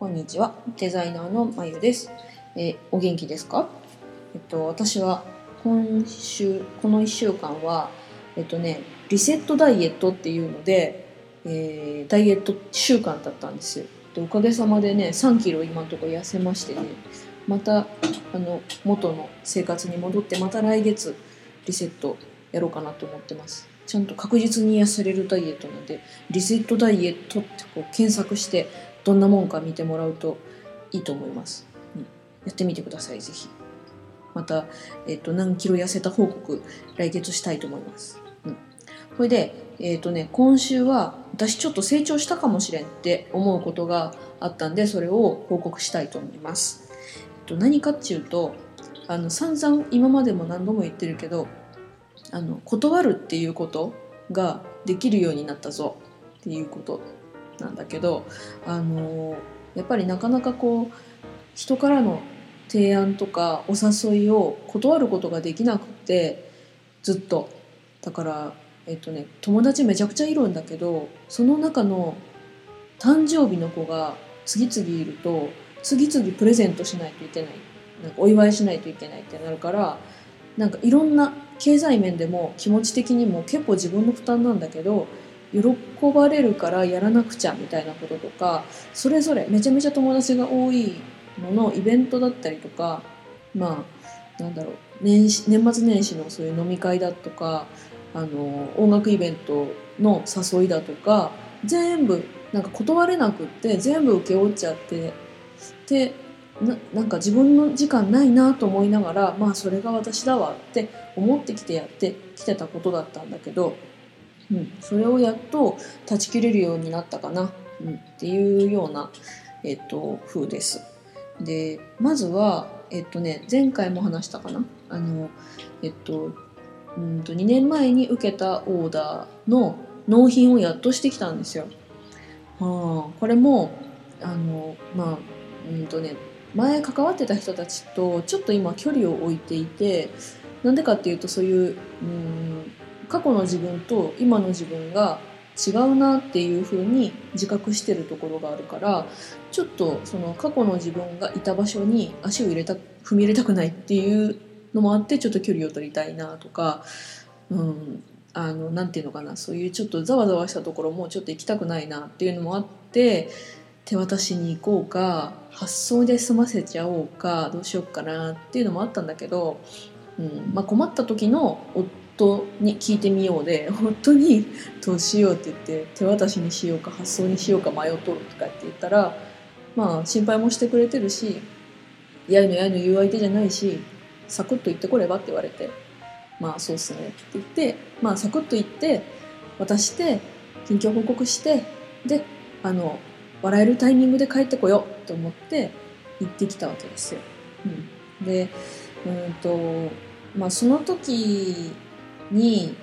こんにちは。デザイナーのまゆです、えーお元気ですか？えっと私は今週この1週間はえっとねリセットダイエットっていうので、えーダイエット週間だったんです。よでおかげさまでね3キロ今のとこ痩せましてねまたあの元の生活に戻ってまた来月リセットやろうかなと思ってます。ちゃんと確実に痩せれるダイエットなんでリセットダイエットってこう検索してどんなもんか見てもらうといいと思います、うん、やってみてくださいぜひ。また、えっと何キロ痩せた報告来月したいと思います、うん、これでえっ、とね今週は私ちょっと成長したかもしれんって思うことがあったんでそれを報告したいと思います、えっと、何かっていうとあの散々今までも何度も言ってるけどあの断るっていうことができるようになったぞっていうこと。なんだけどあのやっぱりなかなかこう人からの提案とかお誘いを断ることができなくてずっと。だからえっとね友達めちゃくちゃいるんだけどその中の誕生日の子が次々いると次々プレゼントしないといけない。なんかお祝いしないといけないってなるからなんかいろんな経済面でも気持ち的にも結構自分の負担なんだけど喜ばれるからやらなくちゃみたいなこととかそれぞれめちゃめちゃ友達が多いののイベントだったりとかまあなんだろう年年末年始のそういう飲み会だとかあの音楽イベントの誘いだとか全部なんか断れなくって全部請け負っちゃってでななんか自分の時間ないなと思いながらまあそれが私だわって思ってきてやってきてたことだったんだけど、うん、それをやっと断ち切れるようになったかな、うん、っていうような、えっと風です。でまずは、えっとね、前回も話したかなあの、えっとうんと2年前に受けたオーダーの納品をやっとしてきたんですよ。はあ、これもあのまあうんとね前関わってた人たちとちょっと今距離を置いていてなんでかっていうとそういううん過去の自分と今の自分が違うなっていう風に自覚してるところがあるからちょっとその過去の自分がいた場所に足を入れた踏み入れたくないっていうのもあってちょっと距離を取りたいなとか、うん、あのなていうのかなそういうちょっとざわざわしたところもちょっと行きたくないなっていうのもあって手渡しに行こうか発送で済ませちゃおうかどうしようかなっていうのもあったんだけど、うんまあ、困った時の夫に聞いてみようで 夫にどうしようって言って手渡しにしようか発送にしようか迷っとるとかって言ったらまあ心配もしてくれてるしやいのやいの言う相手じゃないしサクッと言ってこればって言われてまあそうっすねって言ってまあサクッと言って渡して近況報告してであの笑えるタイミングで帰ってこようと思って行ってきたわけですよ。うん、でうんとまあその時に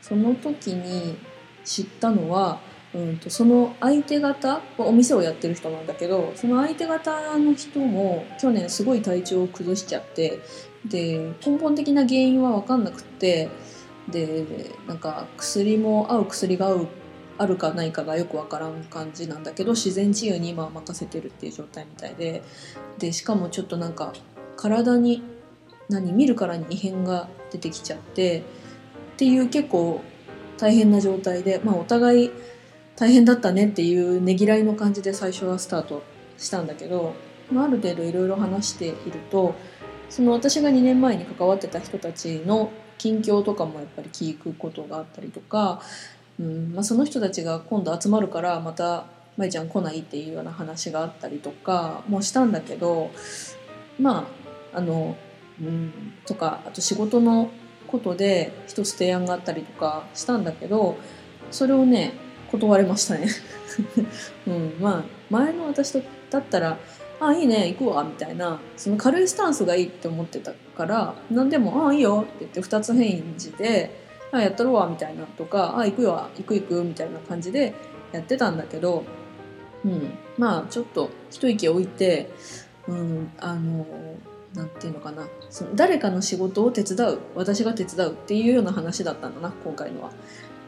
その時に知ったのは、うん、とその相手方お店をやってる人なんだけどその相手方の人も去年すごい体調を崩しちゃってで根本的な原因は分かんなくってでなんか薬も合う薬が合うあるかないかがよくわからん感じなんだけど自然治癒に今は任せてるっていう状態みたいででしかもちょっとなんか体に何見るからに異変が出てきちゃってっていう結構大変な状態で、まあ、お互い大変だったねっていうねぎらいの感じで最初はスタートしたんだけど、まあ、ある程度いろいろ話しているとその私が2年前に関わってた人たちの近況とかもやっぱり聞くことがあったりとか、うんまあ、その人たちが今度集まるからまた舞ちゃん来ないっていうような話があったりとかもしたんだけどまああの、うん、とかあと仕事のことで一つ提案があったりとかしたんだけどそれをね断れましたね。うん、まあ前の私だったら「あいいね行くわ」みたいなその軽いスタンスがいいって思ってたから何でも「ああいいよ」って言って2つ返事で「ああやったろわ」みたいなとか「ああ行くよ行く行く」みたいな感じでやってたんだけど、うん、まあちょっと一息置いて、うん、あのなんていうのかな。その誰かの仕事を手伝う。私が手伝うっていうような話だったんだな今回のは。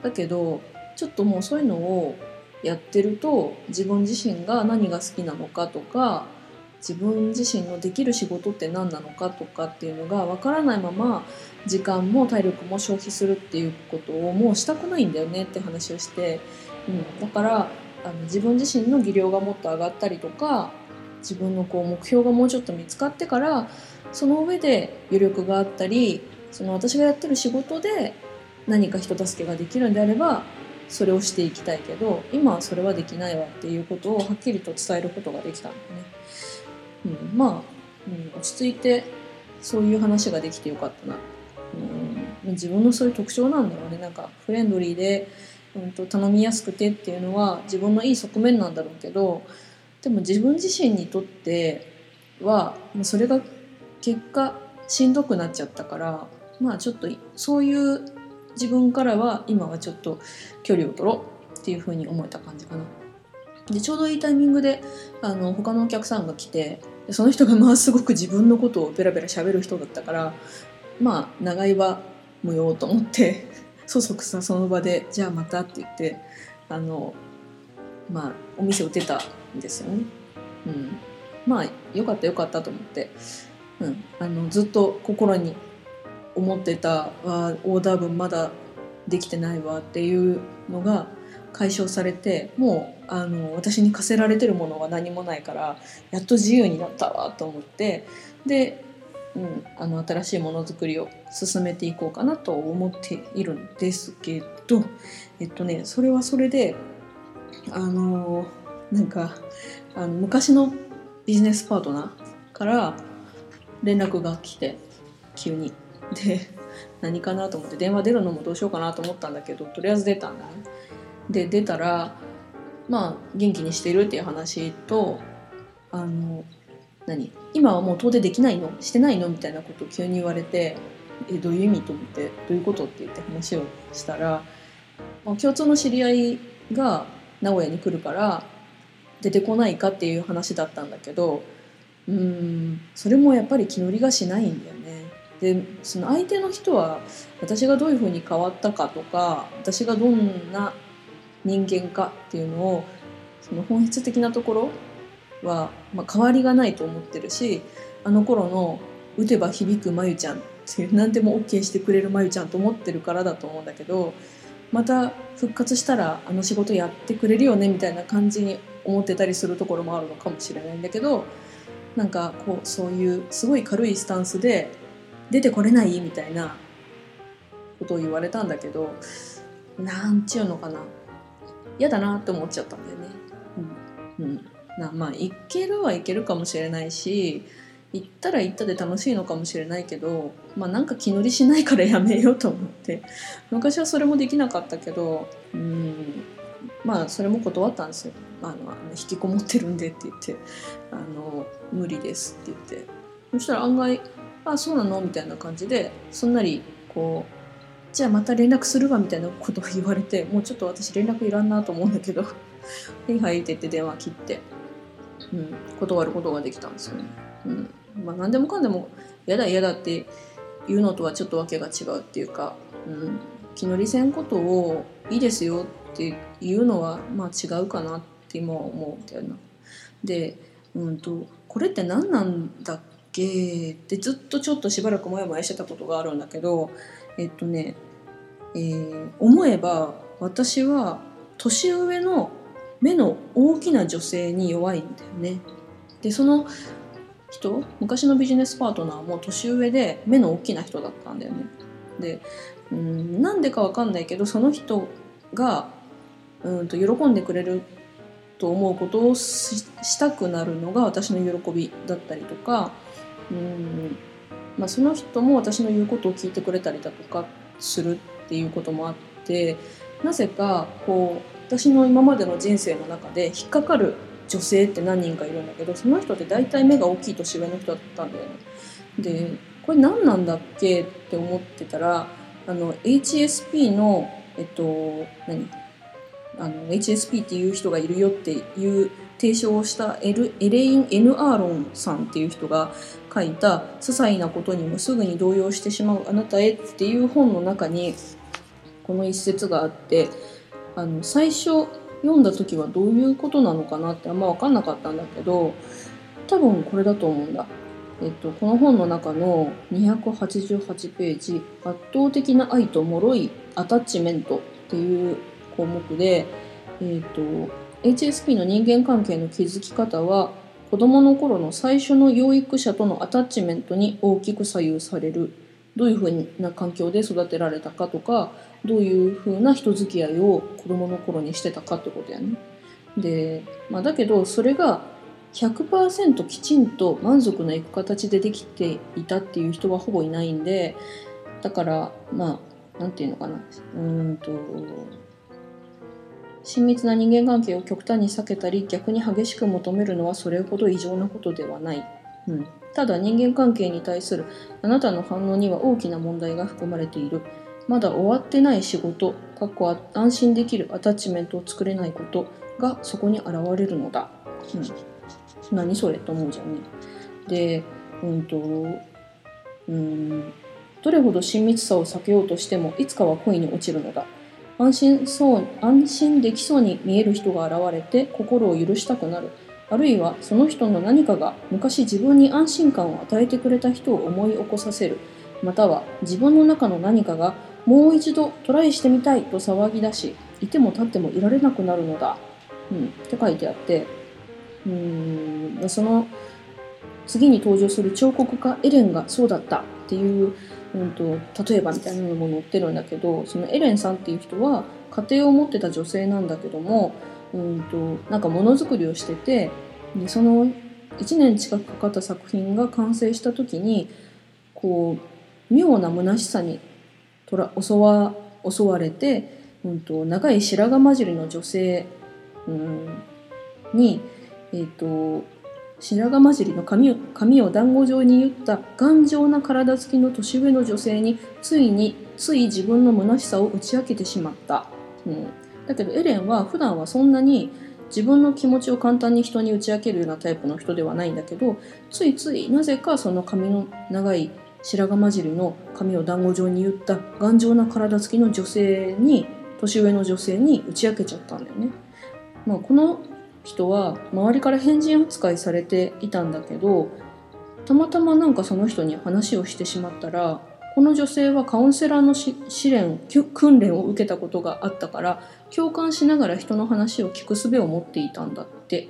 だけどちょっともうそういうのをやってると自分自身が何が好きなのかとか自分自身のできる仕事って何なのかとかっていうのが分からないまま時間も体力も消費するっていうことをもうしたくないんだよねって話をして、うん、だからあの自分自身の技量がもっと上がったりとか自分のこう目標がもうちょっと見つかってからその上で余力があったりその私がやってる仕事で何か人助けができるんであればそれをしていきたいけど今はそれはできないわっていうことをはっきりと伝えることができたんだね。うん、まあ、うん、落ち着いてそういう話ができてよかったな。うん、自分のそういう特徴なんだろうねなんかフレンドリーで、うん、と頼みやすくてっていうのは自分のいい側面なんだろうけどでも自分自身にとってはそれが結果しんどくなっちゃったからまあちょっとそういう自分からは今はちょっと距離を取ろうっていうふうに思えた感じかな。でちょうどいいタイミングであの他のお客さんが来てその人がまあすごく自分のことをベラベラ喋る人だったからまあ長い場無用と思って そそくさその場で「じゃあまた」って言ってあのまあお店を出たんですよね。うん、まあよかったよかったと思って、うん、あのずっと心に思ってたわオーダー分まだできてないわっていうのが解消されてもうあの私に課せられてるものは何もないからやっと自由になったわと思ってで、うん、あの新しいものづくりを進めていこうかなと思っているんですけどえっとねそれはそれであのなんかあの昔のビジネスパートナーから連絡が来て急に。で何かなと思って電話出るのもどうしようかなと思ったんだけどとりあえず出たんだ。ねで出たらまあ元気にしてるっていう話とあの何今はもう遠出できないの？してないの？みたいなことを急に言われてえどういう意味？と思ってどういうこと？って言って話をしたら、まあ、共通の知り合いが名古屋に来るから出てこないかっていう話だったんだけどうんそれもやっぱり気乗りがしないんだよね。でその相手の人は私がどういうふうに変わったかとか私がどんな人間かっていうのをその本質的なところは、まあ、変わりがないと思ってるしあの頃の打てば響くまゆちゃんっていう何でも OK してくれるまゆちゃんと思ってるからだと思うんだけどまた復活したらあの仕事やってくれるよねみたいな感じに思ってたりするところもあるのかもしれないんだけどなんかこうそういうすごい軽いスタンスで出てこれないみたいなことを言われたんだけどなんちゅうのかな。嫌だなって思っちゃったんだよね。うん、うん、なまあいけるはいけるかもしれないし行ったら行ったで楽しいのかもしれないけどまあなんか気乗りしないからやめようと思って。昔はそれもできなかったけどうんまあそれも断ったんですよ。あの引きこもってるんでって言って。あの無理ですって言って。そしたら案外あそうなのみたいな感じですんなりこうじゃあまた連絡するわみたいなことを言われてもうちょっと私連絡いらんなと思うんだけど「はいはい」って言って電話切って、うん、断ることができたんですよね。うん。まあ、何でもかんでも嫌だ嫌だって言うのとはちょっとわけが違うっていうか、うん、気乗りせんことをいいですよっていうのはまあ違うかなって今は思うみたいな。で、うんと、これって何なんだっけ？ってずっとちょっとしばらくモヤモヤしてたことがあるんだけどえっとね、えー、思えば私は年上の目の大きな女性に弱いんだよね。でその人昔のビジネスパートナーも年上で目の大きな人だったんだよね。でうんなんでかわかんないけどその人がうんと喜んでくれると思うことをしたくなるのが私の喜びだったりとかうん、まあ、その人も私の言うことを聞いてくれたりだとかするっていうこともあってなぜかこう私の今までの人生の中で引っかかる女性って何人かいるんだけどその人って大体目が大きい年上の人だったんだよね。でこれ何なんだっけ？って思ってたらあの HSP のえっと何？あの HSP っていう人がいるよっていう提唱をしたエルエレイン・エヌ・アーロンさんっていう人が書いた「些細なことにもすぐに動揺してしまうあなたへ」っていう本の中にこの一節があってあの最初読んだ時はどういうことなのかなってあんま分かんなかったんだけど多分これだと思うんだ。えっと、この本の中の288ページ「圧倒的な愛と脆いアタッチメント」っていう項目で、えっと、HSP の人間関係の築き方は子どもの頃の最初の養育者とのアタッチメントに大きく左右されるどういうふうな環境で育てられたかとかどういうふうな人付き合いを子どもの頃にしてたかってことやね。で、まあ、だけどそれが100%きちんと満足のいく形でできていたっていう人はほぼいないんでだからまあなんていうのかな。うんと親密な人間関係を極端に避けたり逆に激しく求めるのはそれほど異常なことではない、うん、ただ人間関係に対するあなたの反応には大きな問題が含まれているまだ終わってない仕事かっこ安心できるアタッチメントを作れないことがそこに現れるのだ、うん何それと思うじゃんね。で、うんと、うん、どれほど親密さを避けようとしてもいつかは恋に落ちるのだ。安心そう安心できそうに見える人が現れて心を許したくなる。あるいはその人の何かが昔自分に安心感を与えてくれた人を思い起こさせる。または自分の中の何かがもう一度トライしてみたいと騒ぎ出し、いても立ってもいられなくなるのだ。うん、って書いてあって、うーんその次に登場する彫刻家エレンがそうだったっていう、うんと、例えばみたいなのも載ってるんだけどそのエレンさんっていう人は家庭を持ってた女性なんだけども、うんと、なんかものづくりをしててでその1年近くかかった作品が完成した時にこう妙な虚しさにとら襲わ襲われて、うんと、長い白髪交じりの女性、うん、にえーと、白髪混じりの髪を髪を団子状に言った頑丈な体つきの年上の女性についについ自分の虚しさを打ち明けてしまった、うん、だけどエレンは普段はそんなに自分の気持ちを簡単に人に打ち明けるようなタイプの人ではないんだけどついついなぜかその髪の長い白髪混じりの髪を団子状に言った頑丈な体つきの女性に年上の女性に打ち明けちゃったんだよね。まあ、この人は周りから変人扱いされていたんだけどたまたまなんかその人に話をしてしまったらこの女性はカウンセラーの試練訓練を受けたことがあったから共感しながら人の話を聞く術を持っていたんだって。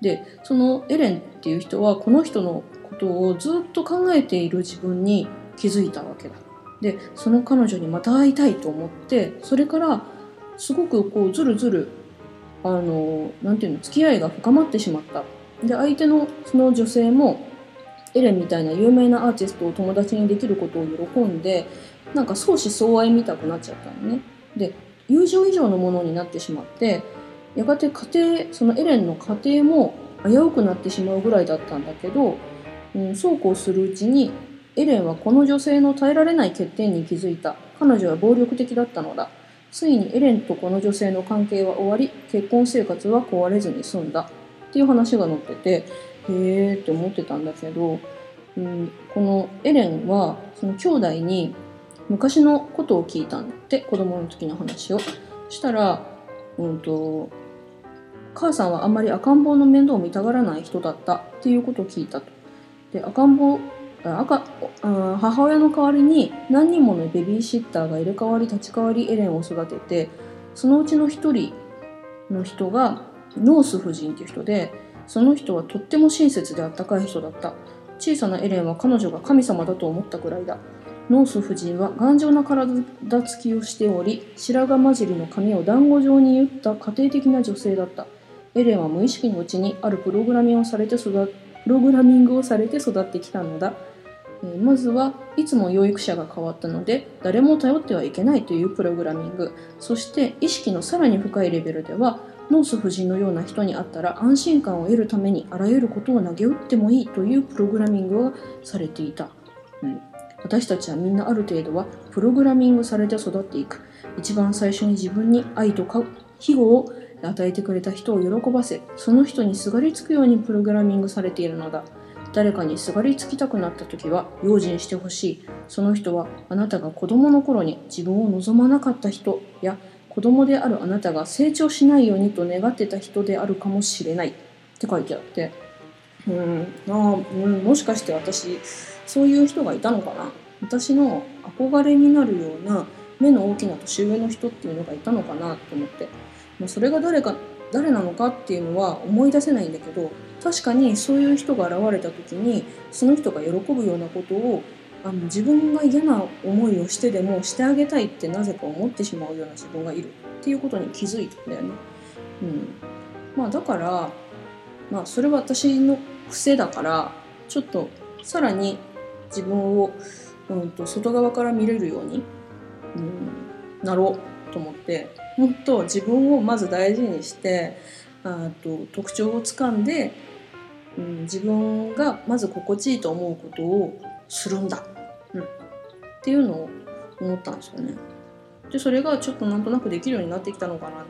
でそのエレンっていう人はこの人のことをずっと考えている自分に気づいたわけだ。でその彼女にまた会いたいと思ってそれからすごくこうずるずるあのなんていうの付き合いが深まってしまった。で相手のその女性もエレンみたいな有名なアーティストを友達にできることを喜んでなんか相思相愛見たくなっちゃったのね。で友情以上のものになってしまってやがて家庭そのエレンの家庭も危うくなってしまうぐらいだったんだけど、うん、そうこうするうちにエレンはこの女性の耐えられない欠点に気づいた。彼女は暴力的だったのだ。ついにエレンとこの女性の関係は終わり結婚生活は壊れずに済んだ。っていう話が載っててへえって思ってたんだけど、うん、このエレンはその兄弟に昔のことを聞いたんだって子供の時の話を。したら、うんと、母さんはあんまり赤ん坊の面倒を見たがらない人だったっていうことを聞いたと。で赤ん坊赤母親の代わりに何人ものベビーシッターが入れ替わり立ち替わりエレンを育ててそのうちの一人の人がノース夫人っていう人でその人はとっても親切であったかい人だった。小さなエレンは彼女が神様だと思ったくらいだ。ノース夫人は頑丈な体つきをしており白髪混じりの髪を団子状に結った家庭的な女性だった。エレンは無意識のうちにあるプログラミングをされて育プログラミングをされて育ってきたのだ。まずはいつも養育者が変わったので誰も頼ってはいけないというプログラミング。そして意識のさらに深いレベルではノース夫人のような人に会ったら安心感を得るためにあらゆることを投げ打ってもいいというプログラミングがされていた、うん、私たちはみんなある程度はプログラミングされて育っていく。一番最初に自分に愛と庇護を与えてくれた人を喜ばせその人にすがりつくようにプログラミングされているのだ。誰かにすがりつきたくなった時は用心してほしい。その人はあなたが子供の頃に自分を望まなかった人や子供であるあなたが成長しないようにと願ってた人であるかもしれない。って書いてあって。うん。あ、うん、もしかして私そういう人がいたのかな。私の憧れになるような目の大きな年上の人っていうのがいたのかなと思って、まあ、それが誰か誰なのかっていうのは思い出せないんだけど確かにそういう人が現れた時にその人が喜ぶようなことをあの自分が嫌な思いをしてでもしてあげたいってなぜか思ってしまうような自分がいるっていうことに気づいたんだよね。うん、まあだからまあそれは私の癖だからちょっとさらに自分を、うんと、外側から見れるように、うん、なろうと思ってもっと自分をまず大事にしてあと特徴をつかんで、うん、自分がまず心地いいと思うことをするんだ、うん、っていうのを思ったんですよね。でそれがちょっとなんとなくできるようになってきたのかな。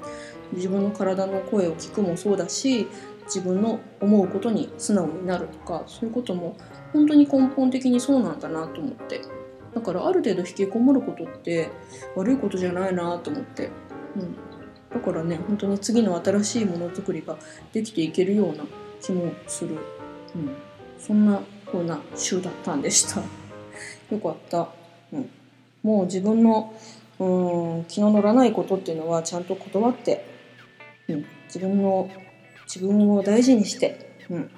自分の体の声を聞くもそうだし自分の思うことに素直になるとかそういうことも本当に根本的にそうなんだなと思って。だからある程度引きこもることって悪いことじゃないなと思って、うん、だからね本当に次の新しいものづくりができていけるような気もする、うん、そんな風な週だったんでした。よかった、うん、もう自分のうん気の乗らないことっていうのはちゃんと断って、うん、自分の自分を大事にして、うん。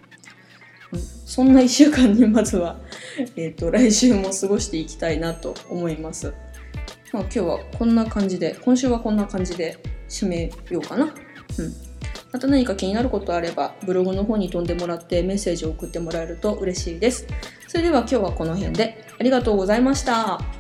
そんな1週間にまずは、えーと、来週も過ごしていきたいなと思います。まあ、今日はこんな感じで今週はこんな感じで締めようかな。うん。また何か気になることあればブログの方に飛んでもらってメッセージを送ってもらえると嬉しいです。それでは今日はこの辺でありがとうございました。